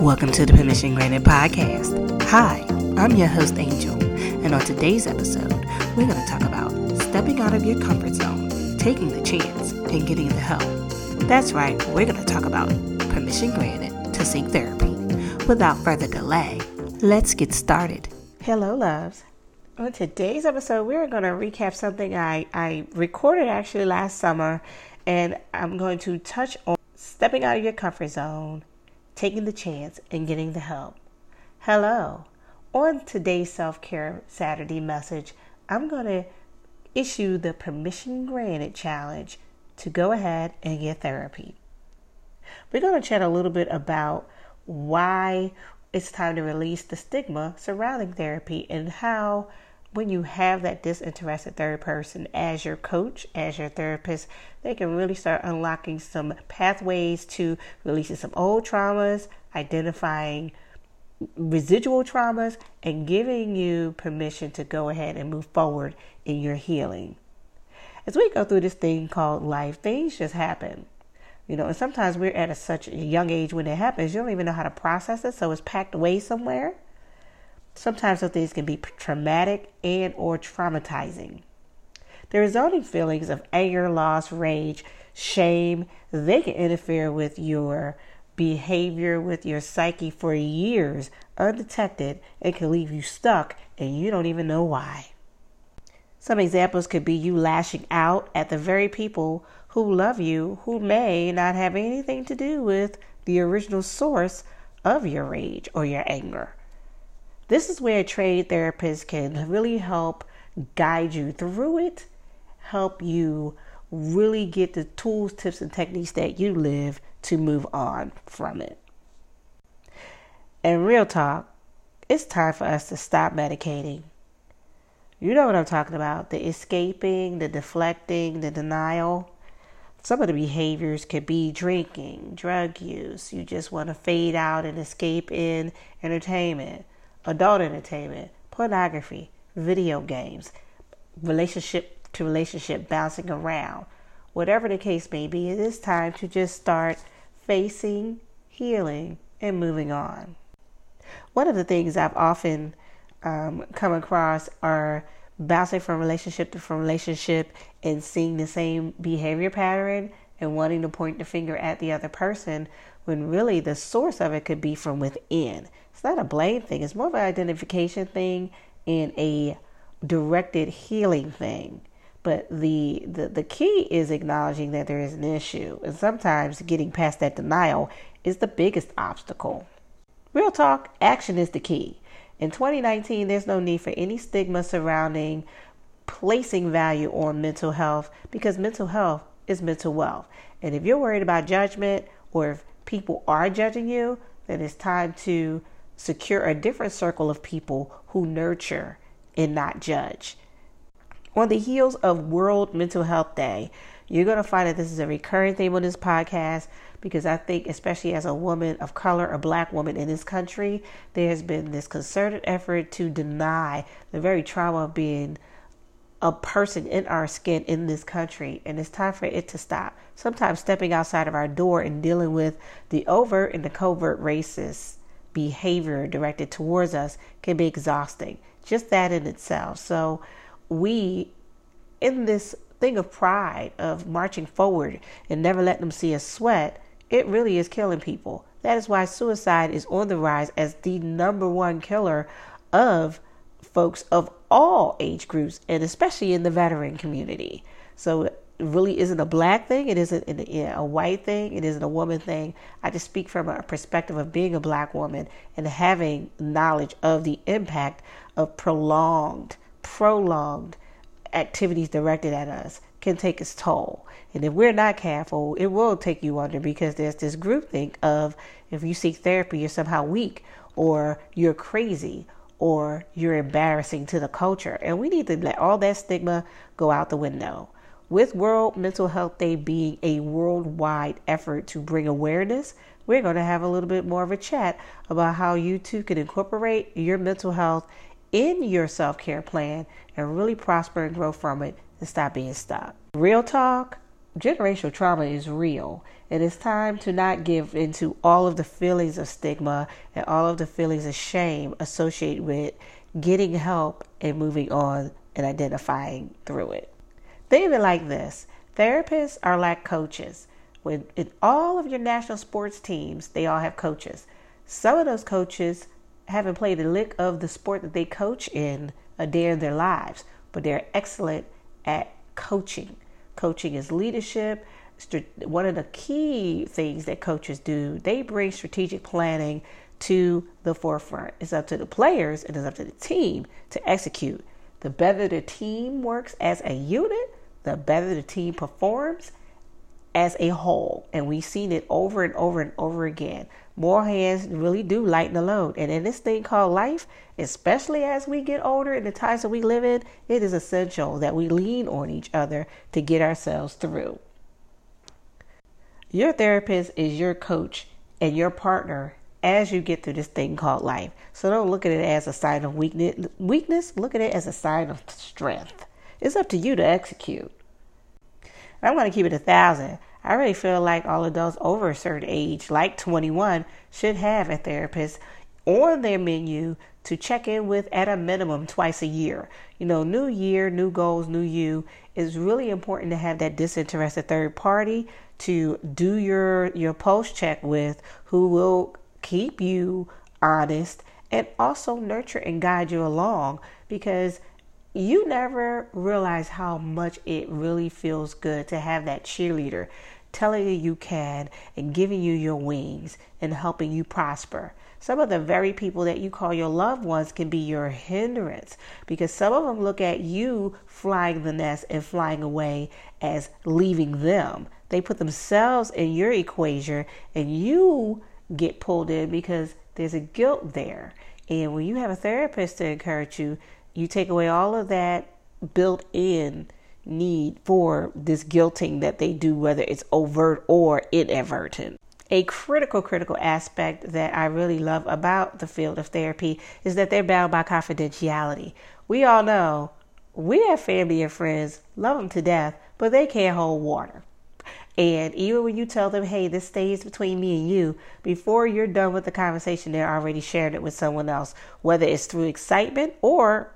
Welcome to the Permission Granted podcast. Hi, I'm your host, Angel, and on today's episode, we're going to talk about stepping out of your comfort zone, taking the chance, and getting the help. That's right, we're going to talk about permission granted to seek therapy. Without further delay, let's get started. Hello, loves. On today's episode, we're going to recap something I, I recorded actually last summer, and I'm going to touch on stepping out of your comfort zone, taking the chance, and getting the help. Hello. On today's Self Care Saturday message, I'm going to issue the Permission Granted Challenge to go ahead and get therapy. We're going to chat a little bit about why it's time to release the stigma surrounding therapy and how when you have that disinterested third person as your coach, as your therapist, they can really start unlocking some pathways to releasing some old traumas, identifying residual traumas, and giving you permission to go ahead and move forward in your healing. As we go through this thing called life, things just happen. You know, and sometimes we're at a, such a young age when it happens, you don't even know how to process it, so it's packed away somewhere Sometimes those things can be traumatic and or traumatizing. The resulting feelings of anger, loss, rage, shame, they can interfere with your behavior, with your psyche for years undetected and can leave you stuck and you don't even know why. Some examples could be you lashing out at the very people who love you who may not have anything to do with the original source of your rage or your anger. This is where a trained therapist can really help guide you through it, help you really get the tools, tips, and techniques that you live to move on from it. And real talk, it's time for us to stop medicating. You know what I'm talking about the escaping, the deflecting, the denial. Some of the behaviors could be drinking, drug use. You just want to fade out and escape in entertainment adult entertainment, pornography, video games, relationship to relationship bouncing around. Whatever the case may be, it is time to just start facing, healing, and moving on. One of the things I've often um, come across are bouncing from relationship to from relationship and seeing the same behavior pattern and wanting to point the finger at the other person when really the source of it could be from within. It's not a blame thing, it's more of an identification thing and a directed healing thing. But the, the, the key is acknowledging that there is an issue. And sometimes getting past that denial is the biggest obstacle. Real talk, action is the key. In 2019, there's no need for any stigma surrounding placing value on mental health because mental health is mental wealth. And if you're worried about judgment or if people are judging you, then it's time to secure a different circle of people who nurture and not judge. On the heels of World Mental Health Day, you're going to find that this is a recurring theme on this podcast because I think, especially as a woman of color, a black woman in this country, there has been this concerted effort to deny the very trauma of being a person in our skin in this country, and it's time for it to stop. Sometimes stepping outside of our door and dealing with the overt and the covert racist behavior directed towards us can be exhausting. Just that in itself. So, we, in this thing of pride, of marching forward and never letting them see us sweat, it really is killing people. That is why suicide is on the rise as the number one killer of folks of all age groups and especially in the veteran community. So it really isn't a black thing, it isn't a white thing, it isn't a woman thing. I just speak from a perspective of being a black woman and having knowledge of the impact of prolonged, prolonged activities directed at us can take its toll. And if we're not careful, it will take you under because there's this groupthink of if you seek therapy, you're somehow weak or you're crazy or you're embarrassing to the culture. And we need to let all that stigma go out the window. With World Mental Health Day being a worldwide effort to bring awareness, we're going to have a little bit more of a chat about how you too can incorporate your mental health in your self care plan and really prosper and grow from it and stop being stuck. Real talk, generational trauma is real. It is time to not give into all of the feelings of stigma and all of the feelings of shame associated with getting help and moving on and identifying through it. Think of it like this therapists are like coaches. When in all of your national sports teams, they all have coaches. Some of those coaches haven't played a lick of the sport that they coach in a day in their lives, but they're excellent at coaching. Coaching is leadership. One of the key things that coaches do, they bring strategic planning to the forefront. It's up to the players and it's up to the team to execute. The better the team works as a unit, the better the team performs as a whole. And we've seen it over and over and over again. More hands really do lighten the load. And in this thing called life, especially as we get older and the times that we live in, it is essential that we lean on each other to get ourselves through. Your therapist is your coach and your partner as you get through this thing called life. So don't look at it as a sign of weakness. Weakness, look at it as a sign of strength. It's up to you to execute. I'm going to keep it a thousand. I really feel like all adults over a certain age, like 21, should have a therapist on their menu to check in with at a minimum twice a year. You know, new year, new goals, new you It's really important to have that disinterested third party to do your your pulse check with who will keep you honest and also nurture and guide you along because you never realize how much it really feels good to have that cheerleader telling you you can and giving you your wings and helping you prosper. Some of the very people that you call your loved ones can be your hindrance because some of them look at you flying the nest and flying away as leaving them. They put themselves in your equation and you get pulled in because there's a guilt there. And when you have a therapist to encourage you, you take away all of that built in need for this guilting that they do, whether it's overt or inadvertent. A critical, critical aspect that I really love about the field of therapy is that they're bound by confidentiality. We all know we have family and friends, love them to death, but they can't hold water. And even when you tell them, hey, this stays between me and you, before you're done with the conversation, they're already sharing it with someone else, whether it's through excitement or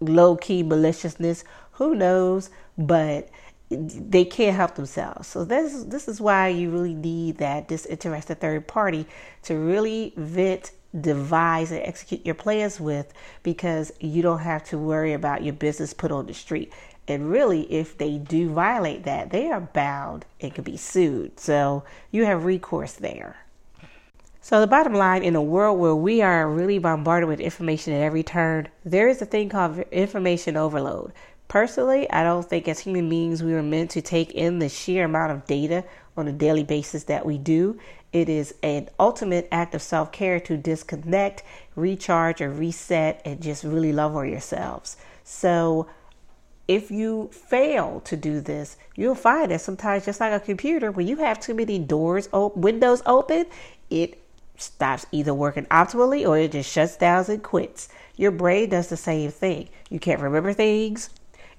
low key maliciousness. Who knows? But they can't help themselves. So this this is why you really need that disinterested third party to really vet, devise, and execute your plans with, because you don't have to worry about your business put on the street. And really, if they do violate that, they are bound and can be sued. So you have recourse there. So, the bottom line in a world where we are really bombarded with information at every turn, there is a thing called information overload. Personally, I don't think as human beings we were meant to take in the sheer amount of data on a daily basis that we do. It is an ultimate act of self care to disconnect, recharge, or reset, and just really love on yourselves. So, if you fail to do this, you'll find that sometimes, just like a computer, when you have too many doors, op- windows open, it stops either working optimally or it just shuts down and quits. Your brain does the same thing. You can't remember things,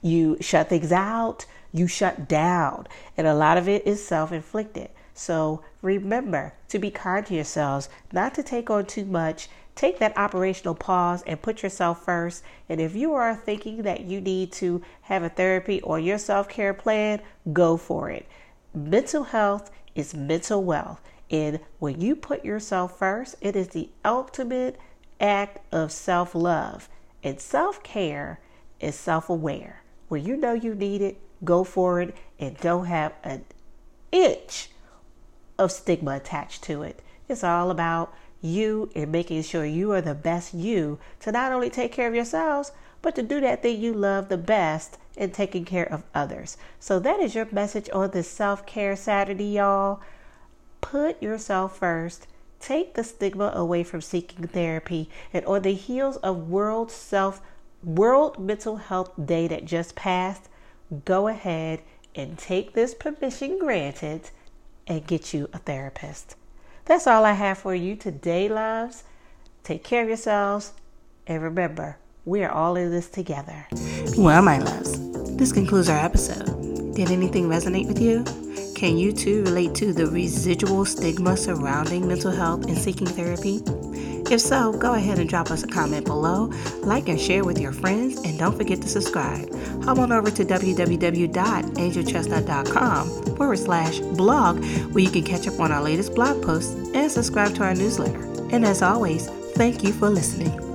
you shut things out, you shut down, and a lot of it is self inflicted. So remember to be kind to yourselves, not to take on too much. Take that operational pause and put yourself first. And if you are thinking that you need to have a therapy or your self care plan, go for it. Mental health is mental wealth. And when you put yourself first, it is the ultimate act of self love. And self care is self aware. When you know you need it, go for it and don't have an inch of stigma attached to it. It's all about you and making sure you are the best you to not only take care of yourselves, but to do that thing you love the best in taking care of others. So that is your message on this self care Saturday, y'all. Put yourself first. Take the stigma away from seeking therapy. And on the heels of World Self World Mental Health Day that just passed, go ahead and take this permission granted and get you a therapist. That's all I have for you today, loves. Take care of yourselves and remember, we are all in this together. Well, my loves, this concludes our episode. Did anything resonate with you? Can you too relate to the residual stigma surrounding mental health and seeking therapy? If so, go ahead and drop us a comment below, like and share with your friends, and don't forget to subscribe. Hop on over to www.angelchestnut.com forward slash blog, where you can catch up on our latest blog posts and subscribe to our newsletter. And as always, thank you for listening.